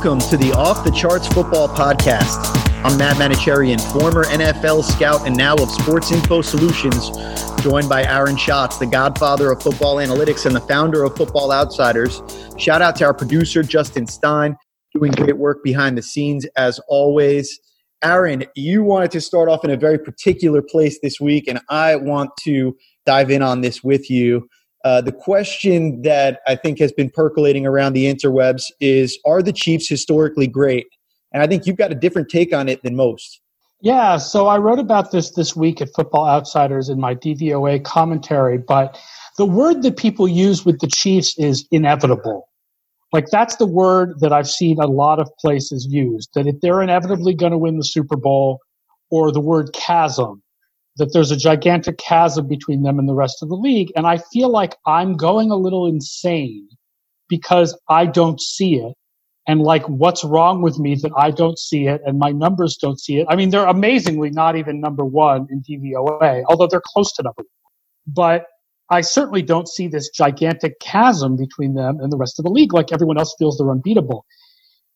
Welcome to the Off the Charts Football Podcast. I'm Matt Manocherian, former NFL scout and now of Sports Info Solutions, joined by Aaron Schatz, the godfather of football analytics and the founder of Football Outsiders. Shout out to our producer, Justin Stein, doing great work behind the scenes as always. Aaron, you wanted to start off in a very particular place this week, and I want to dive in on this with you. Uh, the question that I think has been percolating around the interwebs is Are the Chiefs historically great? And I think you've got a different take on it than most. Yeah, so I wrote about this this week at Football Outsiders in my DVOA commentary, but the word that people use with the Chiefs is inevitable. Like that's the word that I've seen a lot of places used that if they're inevitably going to win the Super Bowl, or the word chasm, that there's a gigantic chasm between them and the rest of the league. And I feel like I'm going a little insane because I don't see it. And like, what's wrong with me that I don't see it and my numbers don't see it? I mean, they're amazingly not even number one in DVOA, although they're close to number one. But I certainly don't see this gigantic chasm between them and the rest of the league like everyone else feels they're unbeatable.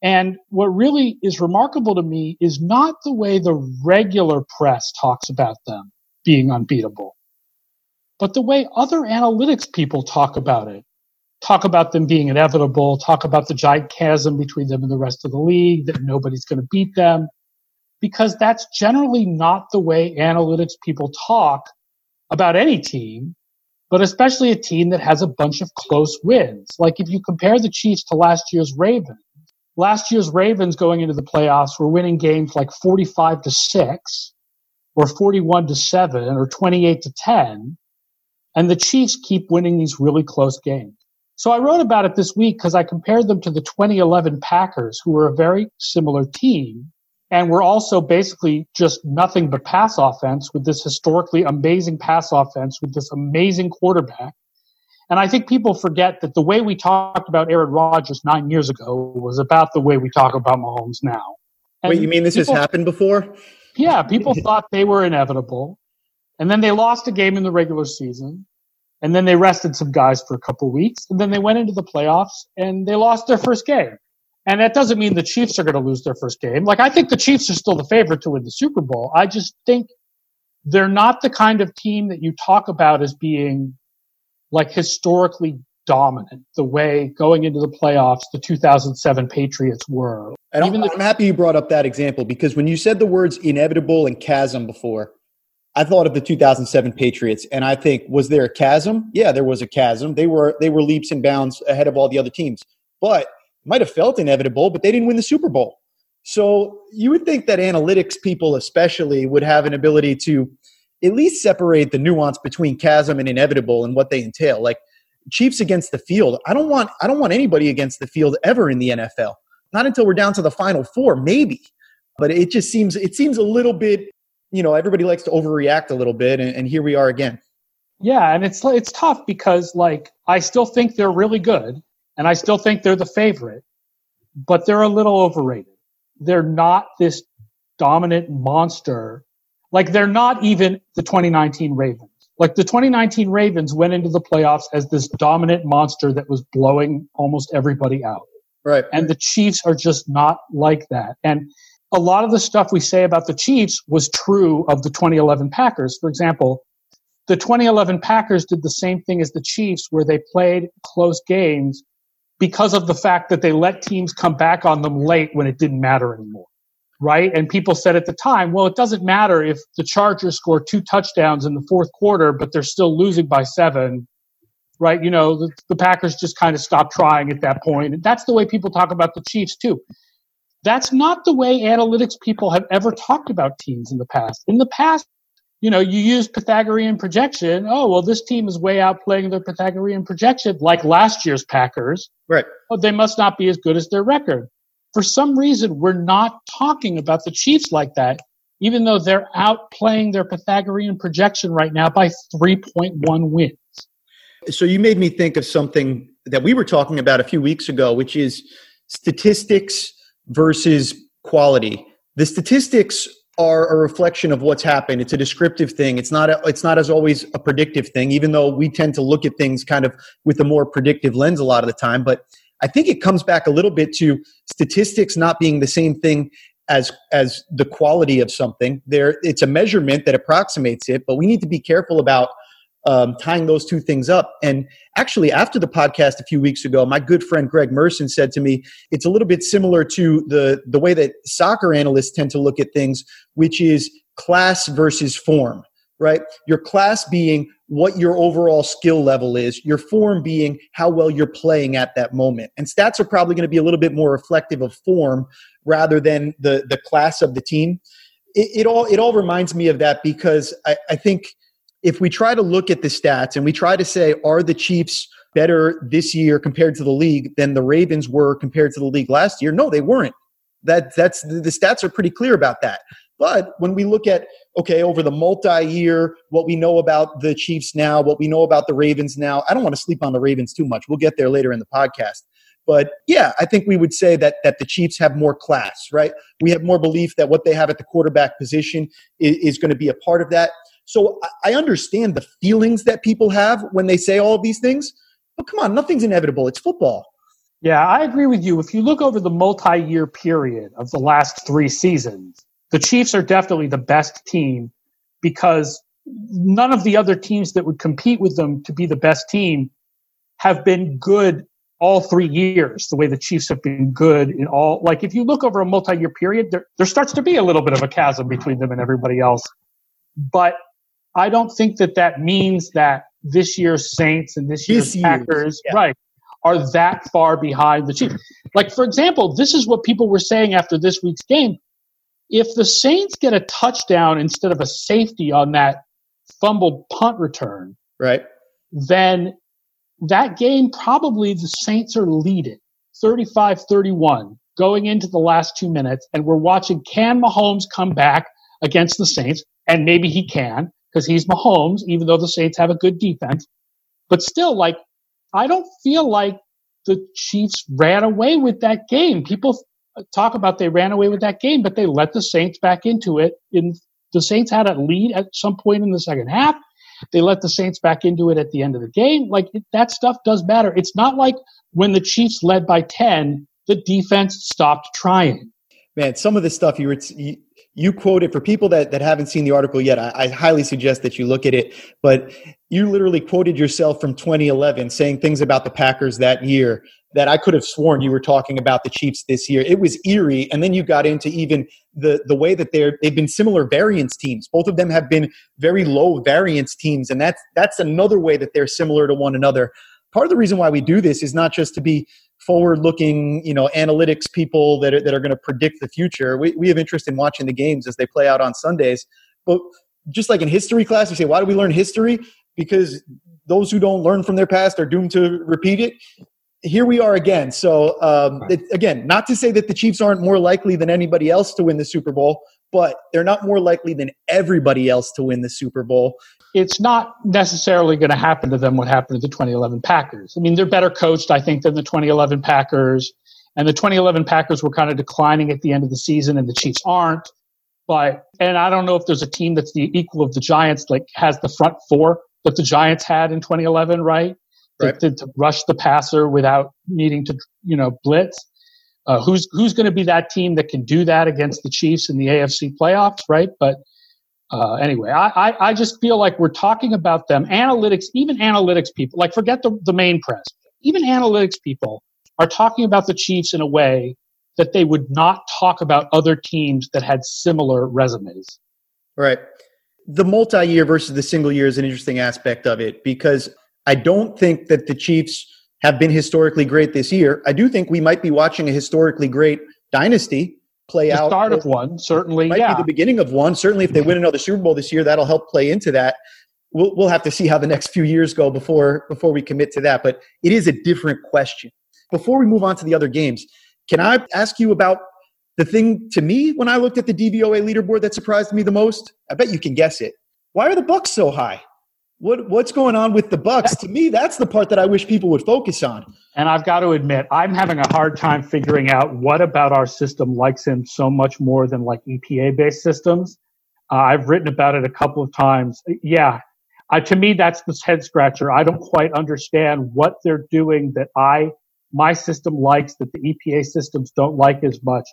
And what really is remarkable to me is not the way the regular press talks about them being unbeatable, but the way other analytics people talk about it. Talk about them being inevitable, talk about the giant chasm between them and the rest of the league, that nobody's going to beat them, because that's generally not the way analytics people talk about any team, but especially a team that has a bunch of close wins. Like if you compare the Chiefs to last year's Ravens, last year's Ravens going into the playoffs were winning games like 45 to 6 or 41 to 7 or 28 to 10 and the Chiefs keep winning these really close games. So I wrote about it this week because I compared them to the 2011 Packers who were a very similar team and were also basically just nothing but pass offense with this historically amazing pass offense with this amazing quarterback and I think people forget that the way we talked about Aaron Rodgers nine years ago was about the way we talk about Mahomes now. And Wait, you mean this people, has happened before? Yeah, people thought they were inevitable. And then they lost a game in the regular season. And then they rested some guys for a couple weeks. And then they went into the playoffs and they lost their first game. And that doesn't mean the Chiefs are going to lose their first game. Like, I think the Chiefs are still the favorite to win the Super Bowl. I just think they're not the kind of team that you talk about as being like historically dominant the way going into the playoffs the 2007 Patriots were. And I'm, the- I'm happy you brought up that example because when you said the words inevitable and chasm before, I thought of the 2007 Patriots, and I think was there a chasm? Yeah, there was a chasm. They were they were leaps and bounds ahead of all the other teams, but might have felt inevitable, but they didn't win the Super Bowl. So you would think that analytics people, especially, would have an ability to at least separate the nuance between chasm and inevitable and what they entail. Like Chiefs against the field, I don't want I don't want anybody against the field ever in the NFL. Not until we're down to the final four, maybe. But it just seems it seems a little bit, you know, everybody likes to overreact a little bit, and, and here we are again. Yeah, and it's it's tough because like I still think they're really good, and I still think they're the favorite, but they're a little overrated. They're not this dominant monster like they're not even the 2019 Ravens. Like the 2019 Ravens went into the playoffs as this dominant monster that was blowing almost everybody out. Right. And the Chiefs are just not like that. And a lot of the stuff we say about the Chiefs was true of the 2011 Packers. For example, the 2011 Packers did the same thing as the Chiefs where they played close games because of the fact that they let teams come back on them late when it didn't matter anymore right? And people said at the time, well, it doesn't matter if the Chargers score two touchdowns in the fourth quarter, but they're still losing by seven, right? You know, the, the Packers just kind of stopped trying at that point. And that's the way people talk about the Chiefs, too. That's not the way analytics people have ever talked about teams in the past. In the past, you know, you use Pythagorean projection. Oh, well, this team is way outplaying their Pythagorean projection, like last year's Packers. Right. Oh, they must not be as good as their record for some reason, we're not talking about the Chiefs like that, even though they're outplaying their Pythagorean projection right now by 3.1 wins. So you made me think of something that we were talking about a few weeks ago, which is statistics versus quality. The statistics are a reflection of what's happened. It's a descriptive thing. It's not. A, it's not as always a predictive thing. Even though we tend to look at things kind of with a more predictive lens a lot of the time, but I think it comes back a little bit to statistics not being the same thing as as the quality of something. There, it's a measurement that approximates it, but we need to be careful about um, tying those two things up. And actually, after the podcast a few weeks ago, my good friend Greg Merson said to me, it's a little bit similar to the the way that soccer analysts tend to look at things, which is class versus form. Right, your class being what your overall skill level is, your form being how well you're playing at that moment. And stats are probably going to be a little bit more reflective of form rather than the the class of the team. It, it all it all reminds me of that because I, I think if we try to look at the stats and we try to say, are the Chiefs better this year compared to the league than the Ravens were compared to the league last year? No, they weren't. That that's the stats are pretty clear about that. But when we look at okay over the multi-year, what we know about the Chiefs now, what we know about the Ravens now, I don't want to sleep on the Ravens too much. We'll get there later in the podcast. But yeah, I think we would say that that the Chiefs have more class, right? We have more belief that what they have at the quarterback position is, is going to be a part of that. So I understand the feelings that people have when they say all these things, but come on, nothing's inevitable. It's football. Yeah, I agree with you. If you look over the multi year period of the last three seasons, the Chiefs are definitely the best team because none of the other teams that would compete with them to be the best team have been good all three years, the way the Chiefs have been good in all. Like, if you look over a multi year period, there, there starts to be a little bit of a chasm between them and everybody else. But I don't think that that means that this year's Saints and this year's this Packers, yeah. right, are that far behind the Chiefs. Like, for example, this is what people were saying after this week's game. If the Saints get a touchdown instead of a safety on that fumbled punt return, right, then that game probably the Saints are leading 35 31 going into the last two minutes. And we're watching can Mahomes come back against the Saints? And maybe he can because he's Mahomes, even though the Saints have a good defense. But still, like, I don't feel like the Chiefs ran away with that game. People talk about they ran away with that game, but they let the Saints back into it. In the Saints had a lead at some point in the second half. They let the Saints back into it at the end of the game. Like it, that stuff does matter. It's not like when the Chiefs led by 10, the defense stopped trying. Man, some of the stuff you were, you quoted for people that, that haven't seen the article yet I, I, highly suggest that you look at it but you literally quoted yourself from 2011 saying things about the packers that year that i could have sworn you were talking about the chiefs this year. It was eerie and then you got into even the, the way that they're they've been similar variance teams. Both of them have been very low variance teams and that's that's another way that they're similar to one another. Part of the reason why we do this is not just to be forward looking you know analytics people that are, that are going to predict the future. We, we have interest in watching the games as they play out on sundays. But just like in history class we say why do we learn history? Because those who don't learn from their past are doomed to repeat it. Here we are again. So um, it, again not to say that the chiefs aren't more likely than anybody else to win the super bowl but they're not more likely than everybody else to win the super bowl it's not necessarily going to happen to them what happened to the 2011 Packers. I mean, they're better coached, I think, than the 2011 Packers. And the 2011 Packers were kind of declining at the end of the season, and the Chiefs aren't. But, and I don't know if there's a team that's the equal of the Giants, like has the front four that the Giants had in 2011, right? right. To, to, rush the passer without needing to, you know, blitz. Uh, who's who's going to be that team that can do that against the Chiefs in the AFC playoffs, right? But uh, anyway, I, I, I, just feel like we're talking about them. Analytics, even analytics people, like forget the, the main press, even analytics people are talking about the Chiefs in a way that they would not talk about other teams that had similar resumes. Right. The multi year versus the single year is an interesting aspect of it because I don't think that the Chiefs have been historically great this year. I do think we might be watching a historically great dynasty play the out. Start of one, certainly. Might yeah. be the beginning of one. Certainly, if they win another Super Bowl this year, that'll help play into that. We'll we'll have to see how the next few years go before before we commit to that. But it is a different question. Before we move on to the other games, can I ask you about the thing to me when I looked at the DVOA leaderboard that surprised me the most? I bet you can guess it. Why are the Bucs so high? What what's going on with the Bucs? To me, that's the part that I wish people would focus on. And I've got to admit, I'm having a hard time figuring out what about our system likes him so much more than like EPA based systems. Uh, I've written about it a couple of times. Yeah, uh, to me, that's the head scratcher. I don't quite understand what they're doing that I my system likes that the EPA systems don't like as much.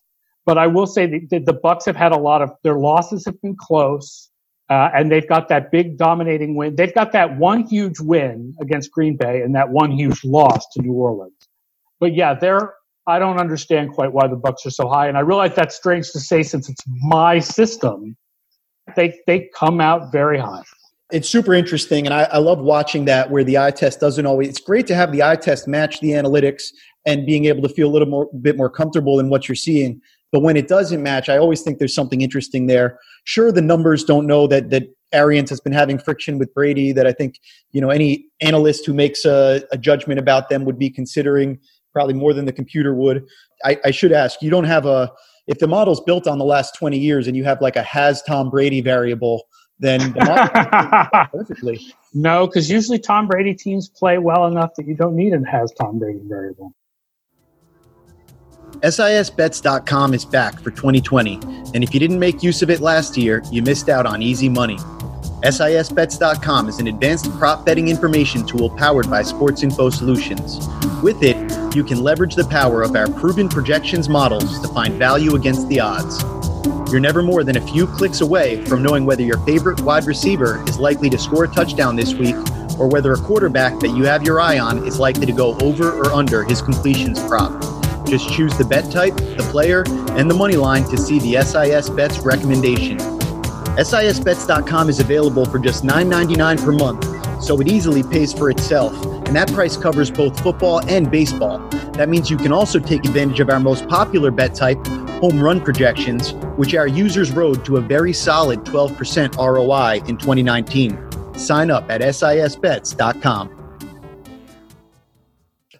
But I will say that the Bucs have had a lot of their losses have been close, uh, and they've got that big dominating win. They've got that one huge win against Green Bay and that one huge loss to New Orleans. But yeah, they're I don't understand quite why the Bucs are so high, and I realize that's strange to say since it's my system. They they come out very high. It's super interesting, and I, I love watching that where the eye test doesn't always. It's great to have the eye test match the analytics and being able to feel a little more bit more comfortable in what you're seeing. But when it doesn't match, I always think there's something interesting there. Sure, the numbers don't know that that Arians has been having friction with Brady. That I think you know any analyst who makes a, a judgment about them would be considering probably more than the computer would. I, I should ask, you don't have a if the model's built on the last 20 years and you have like a has Tom Brady variable, then the perfectly. No, because usually Tom Brady teams play well enough that you don't need a has Tom Brady variable. SISBets.com is back for 2020, and if you didn't make use of it last year, you missed out on easy money. SISBets.com is an advanced prop betting information tool powered by Sports Info Solutions. With it, you can leverage the power of our proven projections models to find value against the odds. You're never more than a few clicks away from knowing whether your favorite wide receiver is likely to score a touchdown this week or whether a quarterback that you have your eye on is likely to go over or under his completions prop. Just choose the bet type, the player, and the money line to see the SIS Bets recommendation. SISBets.com is available for just $9.99 per month, so it easily pays for itself, and that price covers both football and baseball. That means you can also take advantage of our most popular bet type, home run projections, which our users rode to a very solid 12% ROI in 2019. Sign up at SISBets.com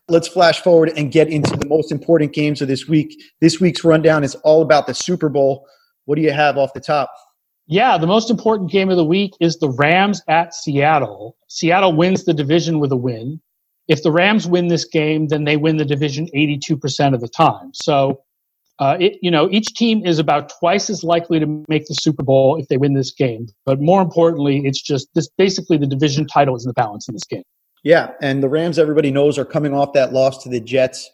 let's flash forward and get into the most important games of this week. This week's rundown is all about the Super Bowl. What do you have off the top? Yeah, the most important game of the week is the Rams at Seattle. Seattle wins the division with a win. If the Rams win this game, then they win the division 82% of the time. So, uh, it, you know, each team is about twice as likely to make the Super Bowl if they win this game. But more importantly, it's just this basically the division title is in the balance in this game. Yeah, and the Rams, everybody knows, are coming off that loss to the Jets.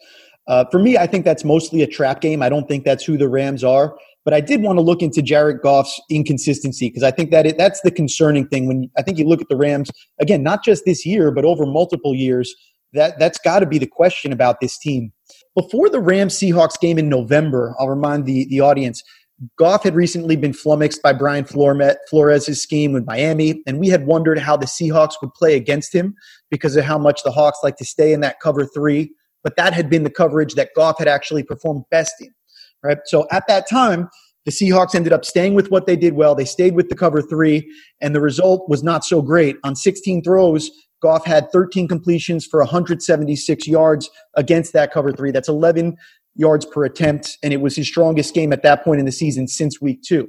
Uh, for me, I think that's mostly a trap game. I don't think that's who the Rams are. But I did want to look into Jared Goff's inconsistency because I think that it, that's the concerning thing. When I think you look at the Rams again, not just this year, but over multiple years, that that's got to be the question about this team. Before the Rams Seahawks game in November, I'll remind the the audience Goff had recently been flummoxed by Brian Flores' scheme with Miami, and we had wondered how the Seahawks would play against him because of how much the Hawks like to stay in that cover three. But that had been the coverage that Goff had actually performed best in. Right. So at that time, the Seahawks ended up staying with what they did well. They stayed with the cover three, and the result was not so great. On 16 throws, Goff had 13 completions for 176 yards against that cover three. That's 11 yards per attempt, and it was his strongest game at that point in the season since week two.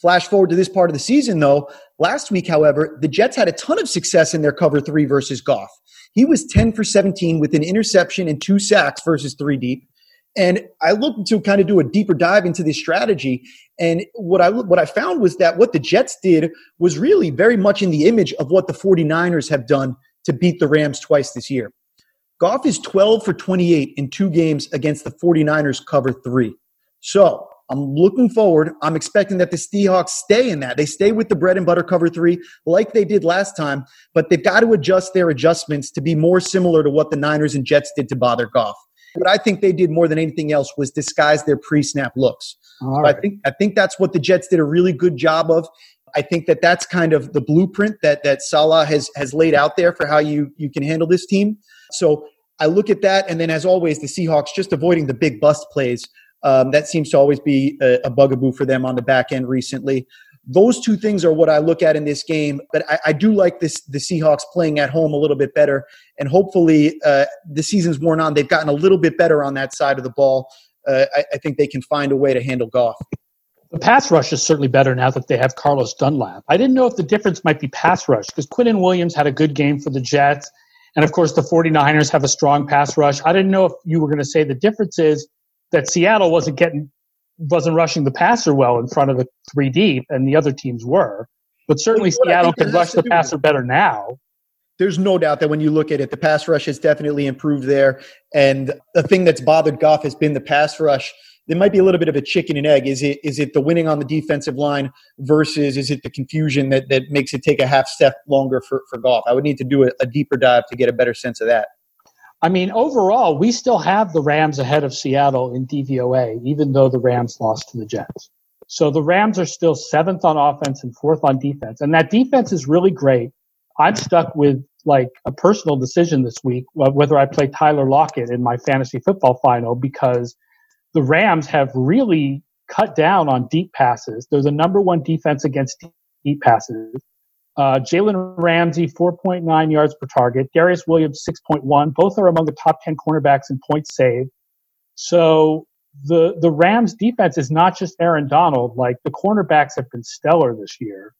Flash forward to this part of the season, though. Last week, however, the Jets had a ton of success in their cover three versus Goff. He was 10 for 17 with an interception and two sacks versus three deep. And I looked to kind of do a deeper dive into this strategy. And what I, what I found was that what the Jets did was really very much in the image of what the 49ers have done to beat the Rams twice this year. Goff is 12 for 28 in two games against the 49ers cover three. So I'm looking forward. I'm expecting that the Seahawks stay in that. They stay with the bread and butter cover three like they did last time, but they've got to adjust their adjustments to be more similar to what the Niners and Jets did to bother Goff. What I think they did more than anything else was disguise their pre-snap looks. So I think I think that's what the Jets did a really good job of. I think that that's kind of the blueprint that that Saleh has has laid out there for how you you can handle this team. So I look at that, and then as always, the Seahawks just avoiding the big bust plays. Um, that seems to always be a, a, bugaboo for them on the back end recently. Those two things are what I look at in this game, but I, I do like this the Seahawks playing at home a little bit better, and hopefully uh, the season's worn on. They've gotten a little bit better on that side of the ball. Uh, I, I think they can find a way to handle Goff. The pass rush is certainly better now that they have Carlos Dunlap. I didn't know if the difference might be pass rush because Quinnen Williams had a good game for the Jets. And of course, the 49ers have a strong pass rush. I didn't know if you were going to say the difference is that Seattle wasn't getting, wasn't rushing the passer well in front of the three deep, and the other teams were. But certainly Seattle can rush the passer better now. there's no doubt that when you look at it, the pass rush has definitely improved there. And the thing that's bothered Goff has been the pass rush. There might be a little bit of a chicken and egg. Is it is it the winning on the defensive line versus is it the confusion that, that makes it take a half step longer for, for Goff? I would need to do a, a deeper dive to get a better sense of that. I mean, overall, we still have the Rams ahead of Seattle in DVOA, even though the Rams lost to the Jets. So the Rams are still seventh on offense and fourth on defense. And that defense is really great. I'm stuck with like a personal decision this week whether I play Tyler Lockett in my fantasy football final because the Rams have really cut down on deep passes. They're the number one defense against deep passes. Uh, Jalen Ramsey, 4.9 yards per target. Darious Williams, 6.1. Both are among the top 10 cornerbacks in points saved. So the the Rams defense is not just Aaron Donald. Like the cornerbacks have been stellar this year.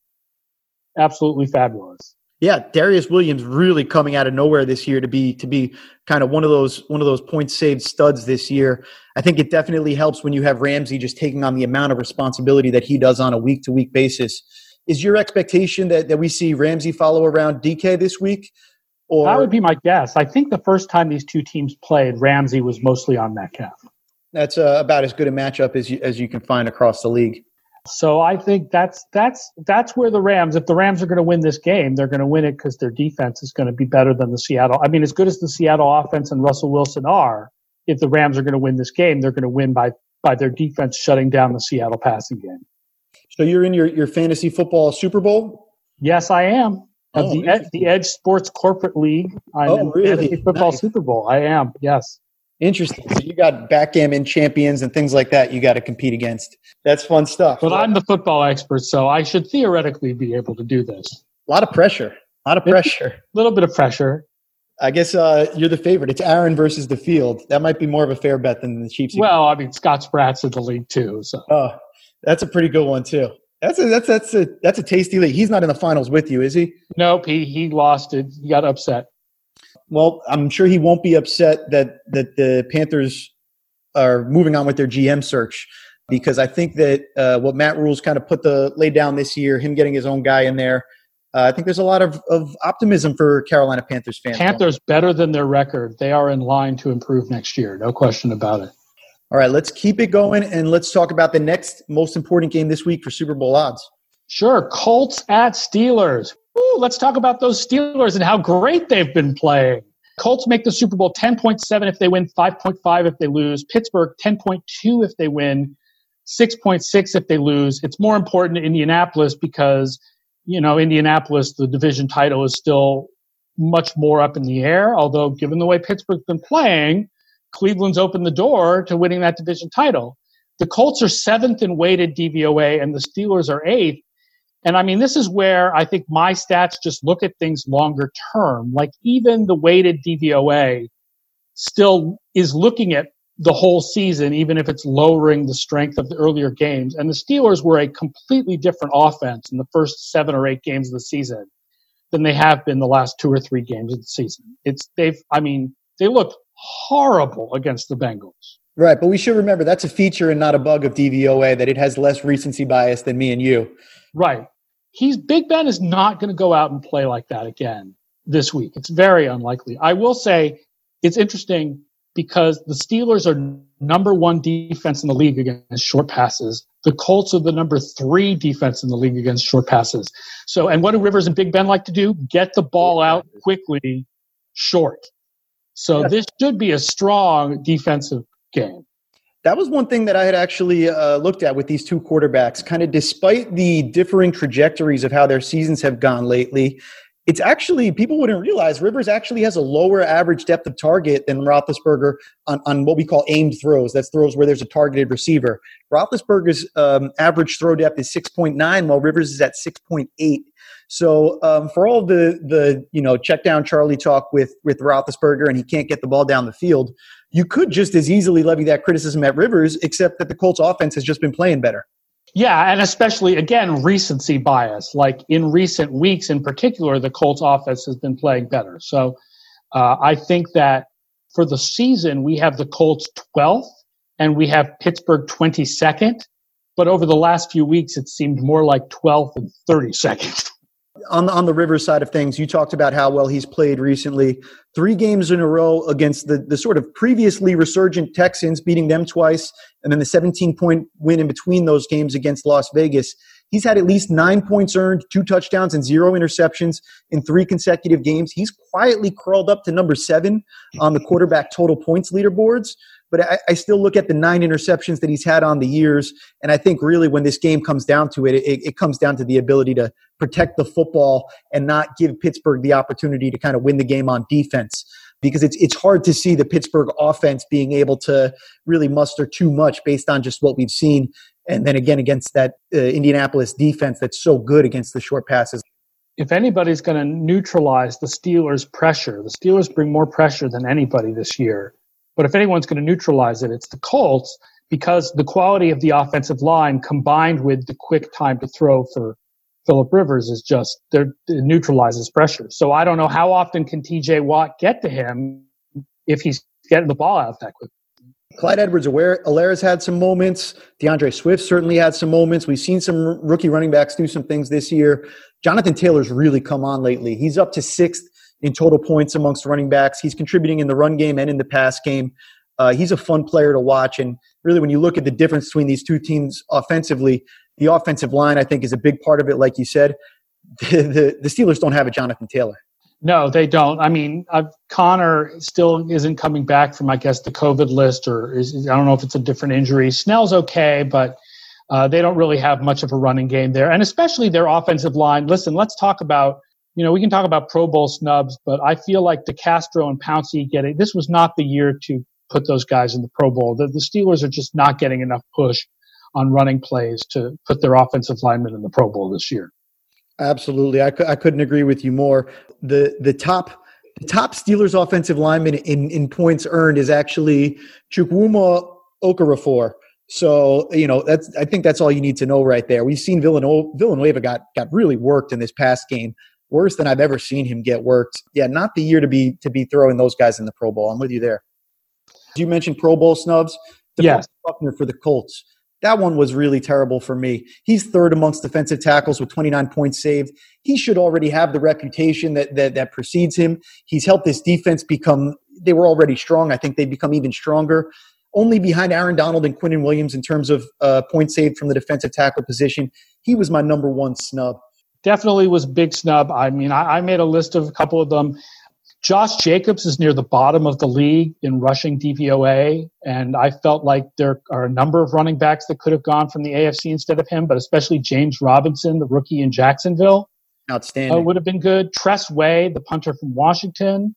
Absolutely fabulous. Yeah, Darious Williams really coming out of nowhere this year to be to be kind of one of those one of those point saved studs this year. I think it definitely helps when you have Ramsey just taking on the amount of responsibility that he does on a week to week basis. Is your expectation that, that we see Ramsey follow around DK this week? Or that would be my guess. I think the first time these two teams played, Ramsey was mostly on that Metcalf. That's uh, about as good a matchup as you, as you can find across the league. So I think that's that's that's where the Rams, if the Rams are going to win this game, they're going to win it because their defense is going to be better than the Seattle. I mean, as good as the Seattle offense and Russell Wilson are, if the Rams are going to win this game, they're going to win by by their defense shutting down the Seattle passing game. So you're in your, your fantasy football Super Bowl? Yes, I am. Oh, the Ed, the Edge Sports Corporate League. I'm oh, really? Fantasy football nice. Super Bowl. I am. Yes. Interesting. So you got backgammon champions and things like that you got to compete against. That's fun stuff. But I'm the football expert, so I should theoretically be able to do this. A lot of pressure. A lot of pressure. A little bit of pressure. I guess uh, you're the favorite. It's Aaron versus the field. That might be more of a fair bet than the Chiefs. Well, I mean, Scott Spratt's in the league too. So. Oh, that's a pretty good one too. That's a that's that's a that's a tasty league. He's not in the finals with you, is he? Nope. He he lost it. He got upset. Well, I'm sure he won't be upset that that the Panthers are moving on with their GM search because I think that uh, what Matt Rhule's kind of put the laid down this year, him getting his own guy in there. Uh, I think there's a lot of, of optimism for Carolina Panthers fans. Panthers better than their record. They are in line to improve next year. No question about it. All right, let's keep it going and let's talk about the next most important game this week for Super Bowl odds. Sure, Colts at Steelers. Ooh, let's talk about those Steelers and how great they've been playing. Colts make the Super Bowl 10.7 if they win, 5.5 if they lose. Pittsburgh 10.2 if they win, 6.6 if they lose. It's more important in Indianapolis because, you know, Indianapolis, the division title is still much more up in the air. Although, given the way Pittsburgh's been playing, Cleveland's opened the door to winning that division title. The Colts are seventh in weighted DVOA and the Steelers are eighth. And I mean, this is where I think my stats just look at things longer term. Like even the weighted DVOA still is looking at the whole season, even if it's lowering the strength of the earlier games. And the Steelers were a completely different offense in the first seven or eight games of the season than they have been the last two or three games of the season. It's they've, I mean, they looked horrible against the Bengals. Right, but we should remember that's a feature and not a bug of DVOA that it has less recency bias than me and you. Right he's Big Ben is not going to go out and play like that again this week. It's very unlikely. I will say it's interesting because the Steelers are number one defense in the league against short passes. The Colts are the number three defense in the league against short passes. So, and what do Rivers and Big Ben like to do? Get the ball out quickly, short. So this should be a strong defensive game that was one thing that I had actually uh, looked at with these two quarterbacks. Kind of despite the differing trajectories of how their seasons have gone lately, it's actually people wouldn't realize Rivers actually has a lower average depth of target than Roethlisberger on, on what we call aimed throws. That's throws where there's a targeted receiver. Roethlisberger's um, average throw depth is 6.9, while Rivers is at 6.8. So um, for all the the you know check down Charlie talk with with Roethlisberger and he can't get the ball down the field, you could just as easily levy that criticism at Rivers, except that the Colts offense has just been playing better. Yeah, and especially again recency bias. Like in recent weeks, in particular, the Colts offense has been playing better. So uh, I think that for the season we have the Colts 12th and we have Pittsburgh 22nd. But over the last few weeks, it seemed more like 12th and 32nd. on the, on the Rivers side of things, you talked about how well he's played recently. Three games in a row against the, the sort of previously resurgent Texans, beating them twice, and then the 17 point win in between those games against Las Vegas. He's had at least nine points earned, two touchdowns, and zero interceptions in three consecutive games. He's quietly crawled up to number seven on the quarterback total points leaderboards. But I, I, still look at the nine interceptions that he's had on the years. And I think really when this game comes down to it, it, it comes down to the ability to protect the football and not give Pittsburgh the opportunity to kind of win the game on defense because it's it's hard to see the Pittsburgh offense being able to really muster too much based on just what we've seen and then again against that uh, Indianapolis defense that's so good against the short passes. If anybody's going to neutralize the Steelers' pressure, the Steelers bring more pressure than anybody this year. But if anyone's going to neutralize it, it's the Colts because the quality of the offensive line combined with the quick time to throw for Philip Rivers is just there neutralizes pressure. So I don't know how often can TJ Watt get to him if he's getting the ball out that quick. Clyde Edwards Helaire's had some moments. DeAndre Swift certainly had some moments. We've seen some rookie running backs do some things this year. Jonathan Taylor's really come on lately. He's up to sixth in total points amongst running backs. He's contributing in the run game and in the pass game. Uh, he's a fun player to watch. And really, when you look at the difference between these two teams offensively, the offensive line, I think, is a big part of it. Like you said, the, the, the Steelers don't have a Jonathan Taylor. No, they don't. I mean, uh, Conner still isn't coming back from, I guess, the COVID list, or is, I don't know if it's a different injury. Snell's okay, but uh, they don't really have much of a running game there, and especially their offensive line. Listen, let's talk about. You know, we can talk about Pro Bowl snubs, but I feel like DeCastro and Pouncey getting this was not the year to put those guys in the Pro Bowl. The, the Steelers are just not getting enough push on running plays to put their offensive linemen in the Pro Bowl this year. Absolutely, I, I couldn't agree with you more. The the top the top Steelers offensive lineman in in points earned is actually Chukwuma Okorafor. So you know that's I think that's all you need to know right there. We've seen Villanueva, Villanueva got got really worked in this past game, worse than I've ever seen him get worked. Yeah, not the year to be to be throwing those guys in the Pro Bowl. I'm with you there. You mentioned Pro Bowl snubs. Yes, Buckner for the Colts. That one was really terrible for me. He's third amongst defensive tackles with 29 points saved. He should already have the reputation that, that, that precedes him. He's helped this defense become, they were already strong. I think they've become even stronger. Only behind Aaron Donald and Quinnen Williams in terms of uh, points saved from the defensive tackle position. He was my number one snub. Definitely was big snub. I mean, I, I made a list of a couple of them. Josh Jacobs is near the bottom of the league in rushing DVOA, and I felt like there are a number of running backs that could have gone from the AFC instead of him, but especially James Robinson, the rookie in Jacksonville. Outstanding. Uh, would have been good. Tress Way, the punter from Washington.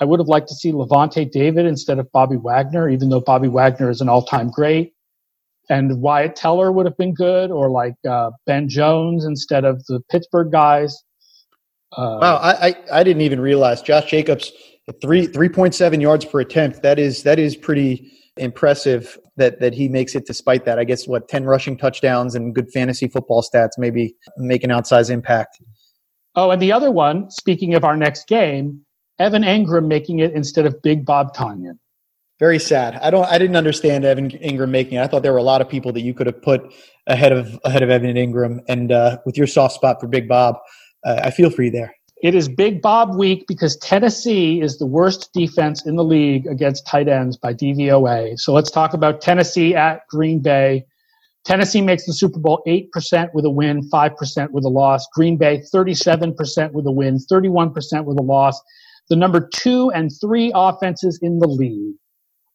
I would have liked to see Lavonte David instead of Bobby Wagner, even though Bobby Wagner is an all time great. And Wyatt Teller would have been good, or like uh, Ben Jones instead of the Pittsburgh guys. Uh, wow, I, I, I didn't even realize Josh Jacobs three three point seven yards per attempt. That is that is pretty impressive that that he makes it despite that. I guess what ten rushing touchdowns and good fantasy football stats maybe make an outsized impact. Oh, and the other one, speaking of our next game, Evan Engram making it instead of Big Bob Tonyan. Very sad. I don't. I didn't understand Evan Engram making it. I thought there were a lot of people that you could have put ahead of ahead of Evan Engram. and uh, with your soft spot for Big Bob, uh, I feel for you there. It is Big Bob week because Tennessee is the worst defense in the league against tight ends by DVOA. So let's talk about Tennessee at Green Bay. Tennessee makes the Super Bowl 8% with a win, 5% with a loss. Green Bay 37% with a win, 31% with a loss. The number two and three offenses in the league.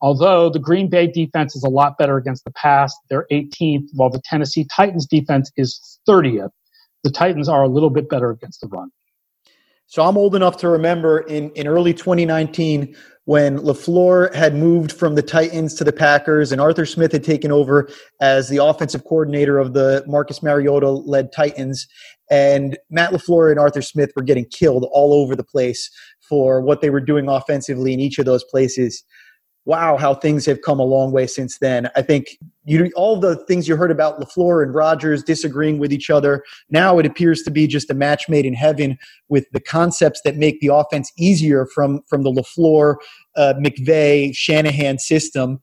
Although the Green Bay defense is a lot better against the pass, they're 18th, while the Tennessee Titans defense is 30th the Titans are a little bit better against the run. So I'm old enough to remember in, in early 2019 when LaFleur had moved from the Titans to the Packers and Arthur Smith had taken over as the offensive coordinator of the Marcus Mariota led Titans. And Matt LaFleur and Arthur Smith were getting killed all over the place for what they were doing offensively in each of those places wow, how things have come a long way since then. I think you all the things you heard about LaFleur and Rodgers disagreeing with each other. Now it appears to be just a match made in heaven with the concepts that make the offense easier from from the LaFleur, uh, McVay, Shanahan system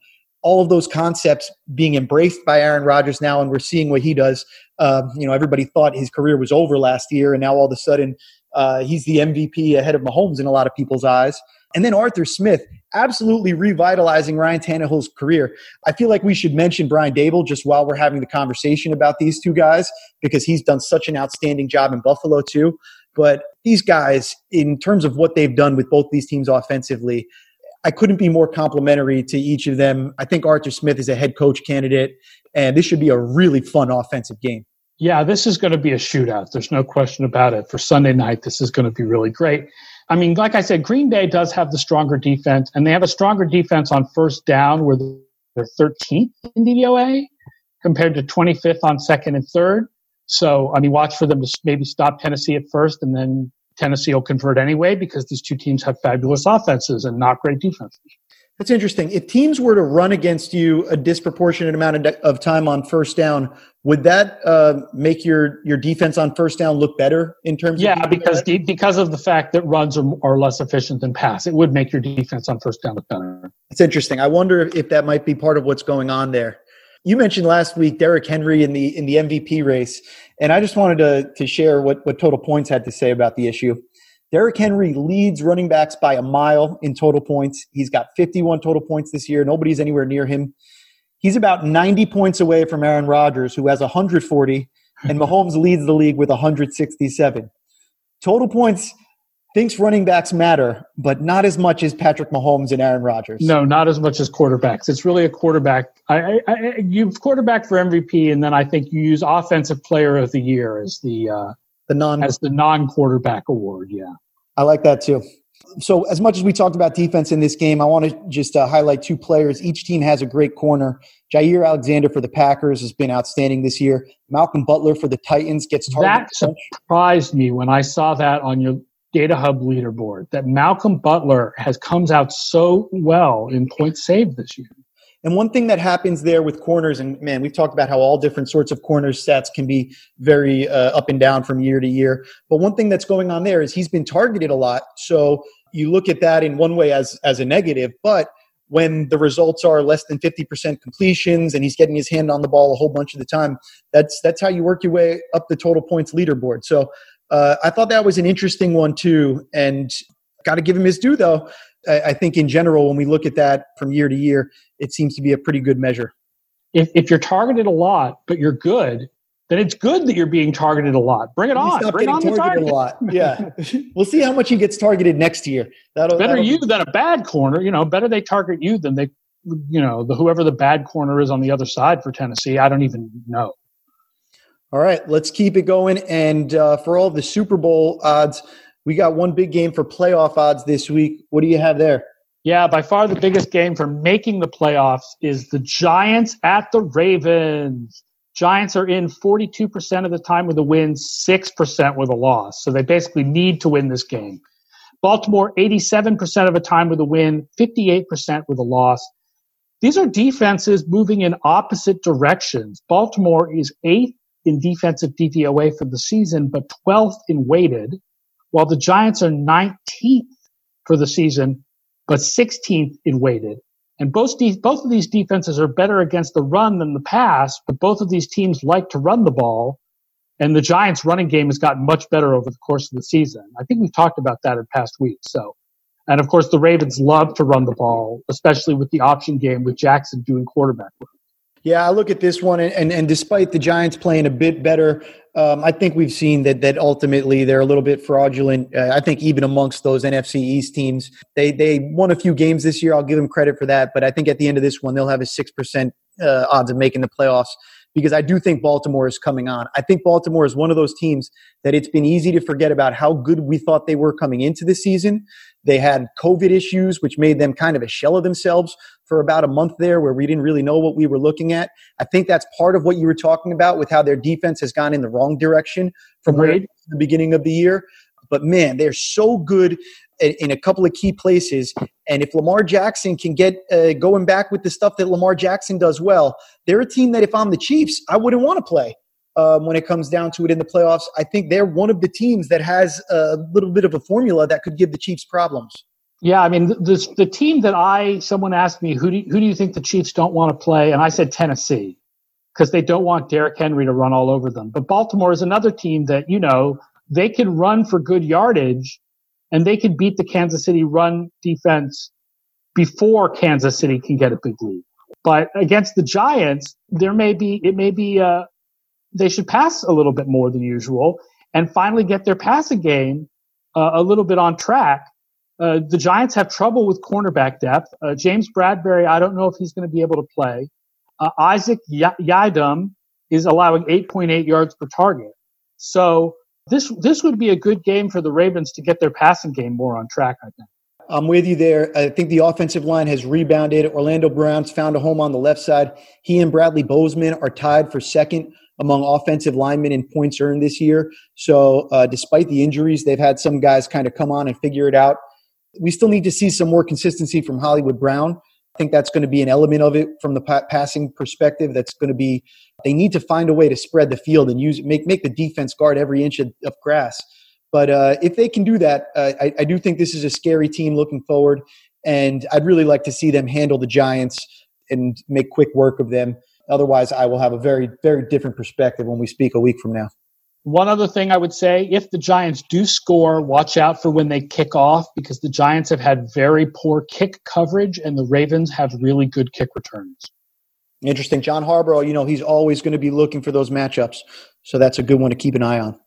all of those concepts being embraced by Aaron Rodgers now, and we're seeing what he does. Uh, you know, everybody thought his career was over last year, and now all of a sudden uh, he's the MVP ahead of Mahomes in a lot of people's eyes. And then Arthur Smith, absolutely revitalizing Ryan Tannehill's career. I feel like we should mention Brian Daboll just while we're having the conversation about these two guys because he's done such an outstanding job in Buffalo too. But these guys, in terms of what they've done with both these teams offensively, I couldn't be more complimentary to each of them. I think Arthur Smith is a head coach candidate, and this should be a really fun offensive game. Yeah, this is going to be a shootout. There's no question about it. For Sunday night, this is going to be really great. I mean, like I said, Green Bay does have the stronger defense, and they have a stronger defense on first down, where they're 13th in DVOA compared to 25th on second and third. So, I mean, watch for them to maybe stop Tennessee at first and then Tennessee will convert anyway because these two teams have fabulous offenses and not great defenses. That's interesting. If teams were to run against you a disproportionate amount of, time on first down, would that uh, make your your defense on first down look better in terms? Of Yeah, of because de- because of the fact that runs are, are less efficient than pass, it would make your defense on first down look better. It's interesting. I wonder if that might be part of what's going on there. You mentioned last week Derrick Henry in the in the MVP race, and I just wanted to to share what what Total Points had to say about the issue. Derrick Henry leads running backs by a mile in total points. He's got 51 total points this year. Nobody's anywhere near him. He's about 90 points away from Aaron Rodgers, who has 140, and Mahomes leads the league with 167. Total points thinks running backs matter, but not as much as Patrick Mahomes and Aaron Rodgers. No, not as much as quarterbacks. It's really a quarterback. I, I, I you quarterback for MVP, and then I think you use offensive player of the year as the uh, the non as the non quarterback award. Yeah, I like that too. So, as much as we talked about defense in this game, I want to just uh, highlight two players. Each team has a great corner. Jaire Alexander for the Packers has been outstanding this year. Malcolm Butler for the Titans gets targeted. That surprised me when I saw that on your Data Hub leaderboard that Malcolm Butler has comes out so well in points saved this year. And one thing that happens there with corners, and man, we've talked about how all different sorts of corner sets can be very uh, up and down from year to year. But one thing that's going on there is he's been targeted a lot. So you look at that in one way as as a negative, but when the results are less than 50% completions and he's getting his hand on the ball a whole bunch of the time, that's that's how you work your way up the total points leaderboard. So uh, I thought that was an interesting one too, and got to give him his due though. I, I, think in general, when we look at that from year to year, it seems to be a pretty good measure. If if you're targeted a lot, but you're good, then it's good that you're being targeted a lot. Bring it on. Bring on targeted target. a lot. Yeah, we'll see how much he gets targeted next year. That'll, better that'll you than a bad corner. You know, better they target you than they, you know, the whoever the bad corner is on the other side for Tennessee. I don't even know. All right, let's keep it going. And uh, for all the Super Bowl odds, we got one big game for playoff odds this week. What do you have there? Yeah, by far the biggest game for making the playoffs is the Giants at the Ravens. Giants are in 42% of the time with a win, 6% with a loss. So they basically need to win this game. Baltimore, 87% of the time with a win, 58% with a loss. These are defenses moving in opposite directions. Baltimore is eighth in defensive DVOA for the season, but 12th in weighted, while the Giants are 19th for the season, but 16th in weighted. And both, de- both of these defenses are better against the run than the pass, but both of these teams like to run the ball. And the Giants running game has gotten much better over the course of the season. I think we've talked about that in past weeks. So, and of course the Ravens love to run the ball, especially with the option game with Jackson doing quarterback work. Yeah, I look at this one, and, and, and despite the Giants playing a bit better, um, I think we've seen that that ultimately they're a little bit fraudulent. Uh, I think even amongst those NFC East teams, they they won a few games this year. I'll give them credit for that, but I think at the end of this one, they'll have a six percent uh, odds of making the playoffs because I do think Baltimore is coming on. I think Baltimore is one of those teams that it's been easy to forget about how good we thought they were coming into the season. They had COVID issues, which made them kind of a shell of themselves for about a month there where we didn't really know what we were looking at. I think that's part of what you were talking about with how their defense has gone in the wrong direction from right. the beginning of the year. But man, they're so good in a couple of key places. And if Lamar Jackson can get uh, going back with the stuff that Lamar Jackson does well, they're a team that if I'm the Chiefs, I wouldn't want to play. Um, when it comes down to it in the playoffs, I think they're one of the teams that has a little bit of a formula that could give the Chiefs problems. Yeah, I mean, the, the team that I, someone asked me, who do, who do you think the Chiefs don't want to play? And I said Tennessee because they don't want Derrick Henry to run all over them. But Baltimore is another team that, you know, they can run for good yardage and they can beat the Kansas City run defense before Kansas City can get a big lead. But against the Giants, there may be, it may be, uh, they should pass a little bit more than usual and finally get their passing game uh, a little bit on track. Uh, the Giants have trouble with cornerback depth. Uh, James Bradberry, I don't know if he's going to be able to play. Uh, Isaac y- Yiadom is allowing 8.8 yards per target. So this this would be a good game for the Ravens to get their passing game more on track. I think. I'm with you there. I think the offensive line has rebounded. Orlando Brown's found a home on the left side. He and Bradley Bozeman are tied for second among offensive linemen in points earned this year. So, uh, despite the injuries, they've had some guys kind of come on and figure it out. We still need to see some more consistency from Hollywood Brown. I think that's going to be an element of it from the pa- passing perspective. That's going to be they need to find a way to spread the field and use make make the defense guard every inch of, of grass. But uh, if they can do that, uh, I, I do think this is a scary team looking forward, and I'd really like to see them handle the Giants and make quick work of them. Otherwise, I will have a very very different perspective when we speak a week from now. One other thing I would say if the Giants do score, watch out for when they kick off because the Giants have had very poor kick coverage and the Ravens have really good kick returns. Interesting. John Harbaugh, you know, he's always going to be looking for those matchups. So that's a good one to keep an eye on.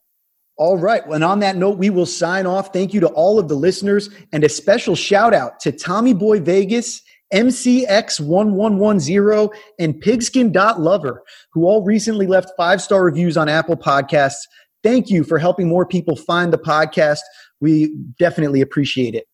All right. And on that note, we will sign off. Thank you to all of the listeners and a special shout out to Tommy Boy Vegas, MCX1110, and Pigskin.lover, who all recently left five star reviews on Apple Podcasts. Thank you for helping more people find the podcast. We definitely appreciate it.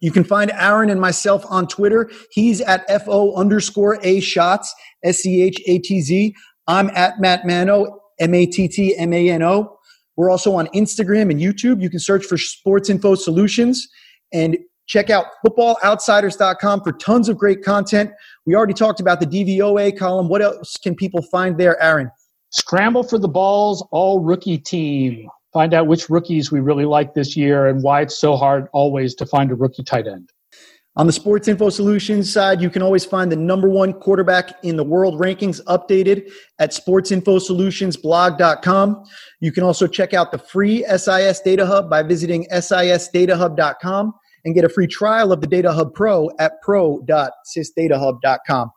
You can find Aaron and myself on Twitter. He's at FO underscore A Schatz, S C H A T Z. I'm at Matt Mano, M A T T M A N O. We're also on Instagram and YouTube. You can search for Sports Info Solutions and check out footballoutsiders.com for tons of great content. We already talked about the DVOA column. What else can people find there, Aaron? Scramble for the balls, all rookie team. Find out which rookies we really like this year and why it's so hard always to find a rookie tight end. On the Sports Info Solutions side, you can always find the number one quarterback in the world rankings updated at sportsinfosolutionsblog.com. You can also check out the free SIS Data Hub by visiting sisdatahub.com and get a free trial of the Data Hub Pro at pro.sisdatahub.com.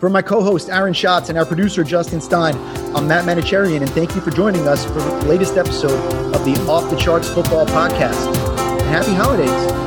For my co host, Aaron Schatz, and our producer, Justin Stein, I'm Matt Manocherian, and thank you for joining us for the latest episode of the Off the Charts Football Podcast. And happy holidays.